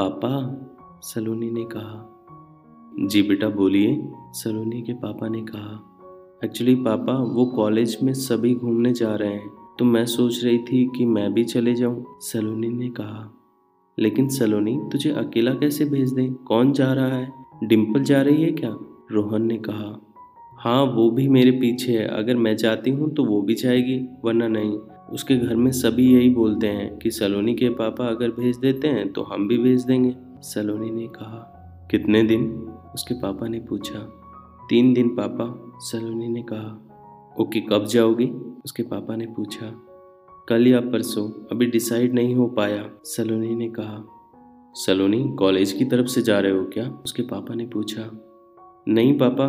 पापा, सलोनी ने कहा। जी बेटा, बोलिए। सलोनी के पापा ने कहा। एक्चुअली पापा, वो कॉलेज में सभी घूमने जा रहे हैं तो मैं सोच रही थी कि मैं भी चले जाऊँ, सलोनी ने कहा। लेकिन सलोनी, तुझे अकेला कैसे भेज दें? कौन जा रहा है? डिम्पल जा रही है क्या? रोहन ने कहा। हाँ वो भी मेरे पीछे है, अगर मैं जाती हूँ तो वो भी जाएगी, वरना नहीं। उसके घर में सभी यही बोलते हैं कि सलोनी के पापा अगर भेज देते हैं तो हम भी भेज देंगे। सलोनी ने कहा, कितने दिन? उसके पापा ने पूछा, तीन दिन पापा। सलोनी ने कहा, ओके, कब जाओगी? उसके पापा ने पूछा, कल या परसों, अभी डिसाइड नहीं हो पाया। सलोनी ने कहा, सलोनी, कॉलेज की तरफ़ से जा रहे हो क्या? उसके पापा ने पूछा, नहीं पापा,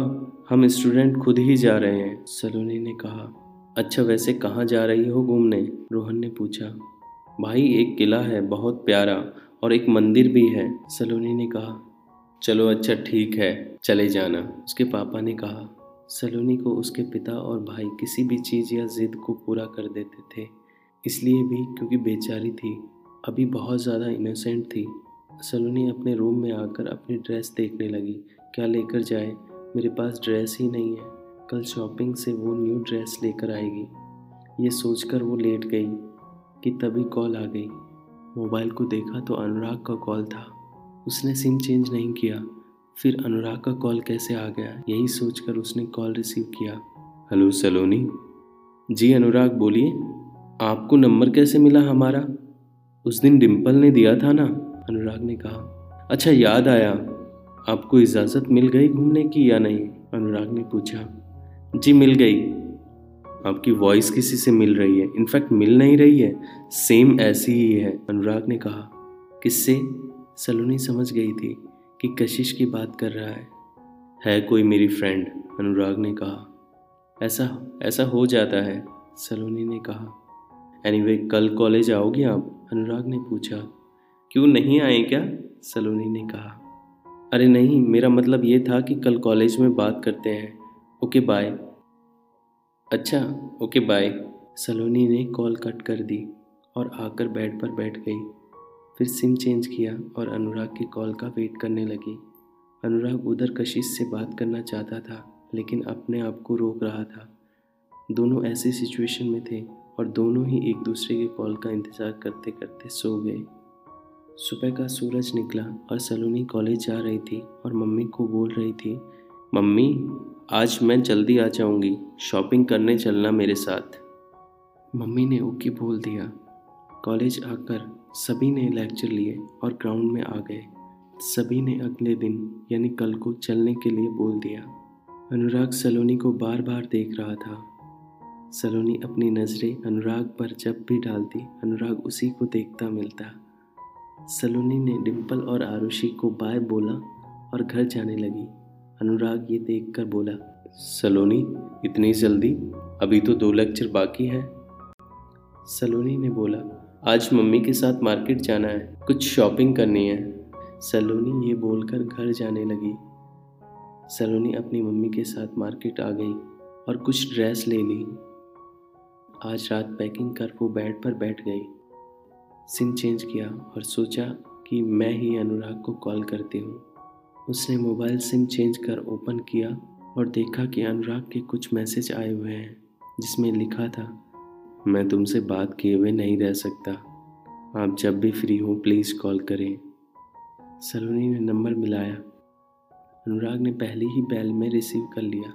हम स्टूडेंट खुद ही जा रहे हैं। सलोनी ने कहा अच्छा वैसे कहाँ जा रही हो घूमने? रोहन ने पूछा। भाई, एक किला है, बहुत प्यारा, और एक मंदिर भी है, सलोनी ने कहा। चलो अच्छा ठीक है, चले जाना, उसके पापा ने कहा। सलोनी को उसके पिता और भाई किसी भी चीज़ या ज़िद को पूरा कर देते थे, इसलिए भी क्योंकि बेचारी थी, अभी बहुत ज़्यादा इनोसेंट थी। सलोनी अपने रूम में आकर अपनी ड्रेस देखने लगी। क्या लेकर जाए? मेरे पास ड्रेस ही नहीं है। कल शॉपिंग से वो न्यू ड्रेस लेकर आएगी। ये सोचकर वो लेट गई कि तभी कॉल आ गई। मोबाइल को देखा तो अनुराग का कॉल था। उसने सिम चेंज नहीं किया। फिर अनुराग का कॉल कैसे आ गया, यही सोचकर उसने कॉल रिसीव किया। हेलो सलोनी। जी अनुराग, बोलिए। आपको नंबर कैसे मिला हमारा? उस दिन डिम्पल ने दिया था ना? अनुराग ने कहा। अच्छा याद आया। आपको इजाज़त मिल गई घूमने की या नहीं? अनुराग ने पूछा। जी मिल गई। आपकी वॉइस किसी से मिल रही है। इनफैक्ट मिल नहीं रही है। सेम ऐसी ही है। अनुराग ने कहा किससे? सलोनी समझ गई थी कि कशिश की बात कर रहा है। है कोई मेरी फ्रेंड अनुराग ने कहा। ऐसा ऐसा हो जाता है सलोनी ने कहा। एनीवे anyway, कल कॉलेज आओगे आप? अनुराग ने पूछा। क्यों नहीं आए क्या? सलोनी ने कहा। अरे नहीं मेरा मतलब ये था कि कल कॉलेज में बात करते हैं। Okay bye. अच्छा ओके बाय। सलोनी ने कॉल कट कर दी और आकर बेड पर बैठ गई। फिर सिम चेंज किया और अनुराग की कॉल का वेट करने लगी। अनुराग उधर कशिश से बात करना चाहता था, लेकिन अपने आप को रोक रहा था। दोनों ऐसी सिचुएशन में थे और दोनों ही एक दूसरे के कॉल का इंतज़ार करते करते सो गए। सुबह का सूरज निकला और सलोनी कॉलेज जा रही थी और मम्मी को बोल रही थी मम्मी, आज मैं जल्दी आ जाऊँगी। शॉपिंग करने चलना मेरे साथ। मम्मी ने ओके बोल दिया। कॉलेज आकर सभी ने लेक्चर लिए और ग्राउंड में आ गए। सभी ने अगले दिन, यानी कल को चलने के लिए बोल दिया। अनुराग सलोनी को बार बार देख रहा था। सलोनी अपनी नज़रें अनुराग पर जब भी डालती, अनुराग उसी को देखता मिलता। सलोनी ने डिम्पल और आरुषि को बाय बोला और घर जाने लगी। अनुराग ये देखकर बोला, सलोनी, इतनी जल्दी? अभी तो दो लेक्चर बाकी है। सलोनी ने बोला, आज मम्मी के साथ मार्केट जाना है, कुछ शॉपिंग करनी है। सलोनी ये बोलकर घर जाने लगी। सलोनी अपनी मम्मी के साथ मार्केट आ गई और कुछ ड्रेस ले ली। आज रात पैकिंग कर वो बेड पर बैठ गई। सिम चेंज किया और सोचा कि मैं ही अनुराग को कॉल करती हूँ। उसने मोबाइल सिम चेंज कर ओपन किया और देखा कि अनुराग के कुछ मैसेज आए हुए हैं, जिसमें लिखा था, मैं तुमसे बात किए हुए नहीं रह सकता। आप जब भी फ्री हो, प्लीज़ कॉल करें। सलोनी ने नंबर मिलाया। अनुराग ने पहले ही बैल में रिसीव कर लिया।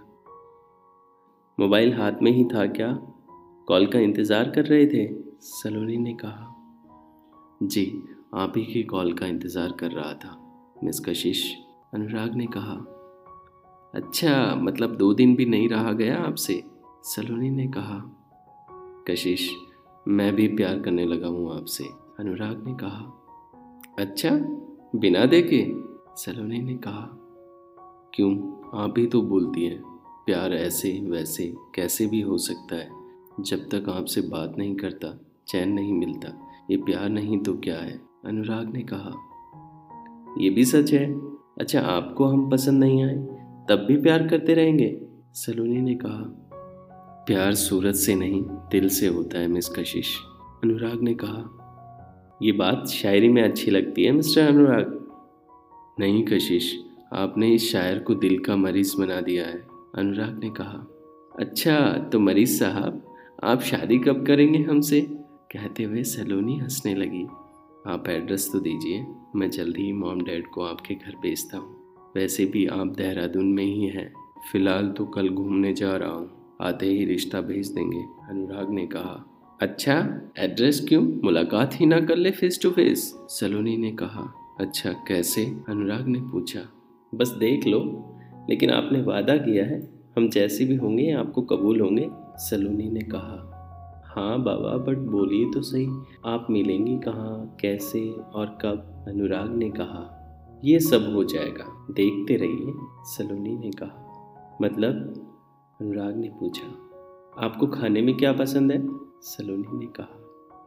मोबाइल हाथ में ही था क्या? कॉल का इंतज़ार कर रहे थे? सलोनी ने कहा। जी, आप ही के कॉल का इंतज़ार कर रहा था, मिस कशिश। अनुराग ने कहा अच्छा मतलब दो दिन भी नहीं रहा गया आपसे? सलोनी ने कहा, कशिश, मैं भी प्यार करने लगा हूँ आपसे। अनुराग ने कहा अच्छा बिना देखे? सलोनी ने कहा, क्यों? आप ही तो बोलती हैं, प्यार ऐसे, वैसे, कैसे भी हो सकता है। जब तक आपसे बात नहीं करता, चैन नहीं मिलता, ये प्यार नहीं तो क्या है? अनुराग ने कहा यह भी सच है? अच्छा आपको हम पसंद नहीं आए, तब भी प्यार करते रहेंगे? सलोनी ने कहा, प्यार सूरत से नहीं, दिल से होता है, मिस कशिश। अनुराग ने कहा, ये बात शायरी में अच्छी लगती है, मिस्टर अनुराग। नहीं कशिश, आपने इस शायर को दिल का मरीज़ बना दिया है। अनुराग ने कहा अच्छा तो मरीज़ साहब, आप शादी कब करेंगे हमसे? कहते हुए सलोनी हंसने लगी। आप एड्रेस तो दीजिए। मैं जल्दी ही मॉम डैड को आपके घर भेजता हूँ। वैसे भी आप देहरादून में ही हैं। फ़िलहाल तो कल घूमने जा रहा हूँ। आते ही रिश्ता भेज देंगे, अनुराग ने कहा। अच्छा एड्रेस क्यों? मुलाकात ही ना कर ले फेस टू फेस सलोनी ने कहा। अच्छा कैसे? अनुराग ने पूछा। बस देख लो। लेकिन आपने वादा किया है। हम जैसे भी होंगे, आपको कबूल होंगे। सलोनी ने कहा। हाँ बाबा बट बोलिए तो सही। आप मिलेंगी कहाँ, कैसे और कब? अनुराग ने कहा, ये सब हो जाएगा। देखते रहिए, सलोनी ने कहा। मतलब? अनुराग ने पूछा। आपको खाने में क्या पसंद है? सलोनी ने कहा,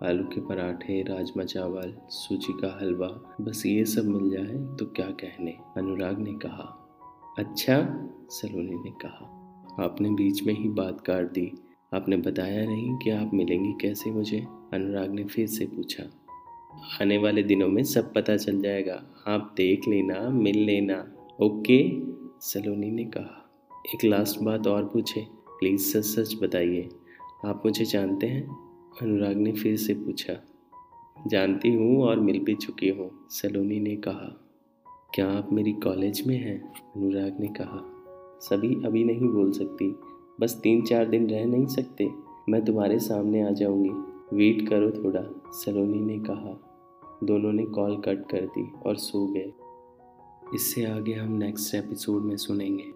आलू के पराठे, राजमा चावल, सूजी का हलवा, बस ये सब मिल जाए तो क्या कहने? अनुराग ने कहा अच्छा सलोनी ने कहा। आपने बीच में ही बात काट दी। आपने बताया नहीं कि आप मिलेंगी कैसे? मुझे अनुराग ने फिर से पूछा। आने वाले दिनों में सब पता चल जाएगा। आप देख लेना, मिल लेना। ओके? सलोनी ने कहा। एक लास्ट बात और पूछे। प्लीज़ सच सच बताइए। आप मुझे जानते हैं? अनुराग ने फिर से पूछा। जानती हूँ और मिल भी चुकी हूँ, सलोनी ने कहा। क्या आप मेरी कॉलेज में हैं? अनुराग ने कहा। सभी अभी नहीं बोल सकती। बस तीन चार दिन रह नहीं सकते। मैं तुम्हारे सामने आ जाऊँगी। वेट करो थोड़ा, सलोनी ने कहा। दोनों ने कॉल कट कर दी और सो गए। इससे आगे हम नेक्स्ट एपिसोड में सुनेंगे।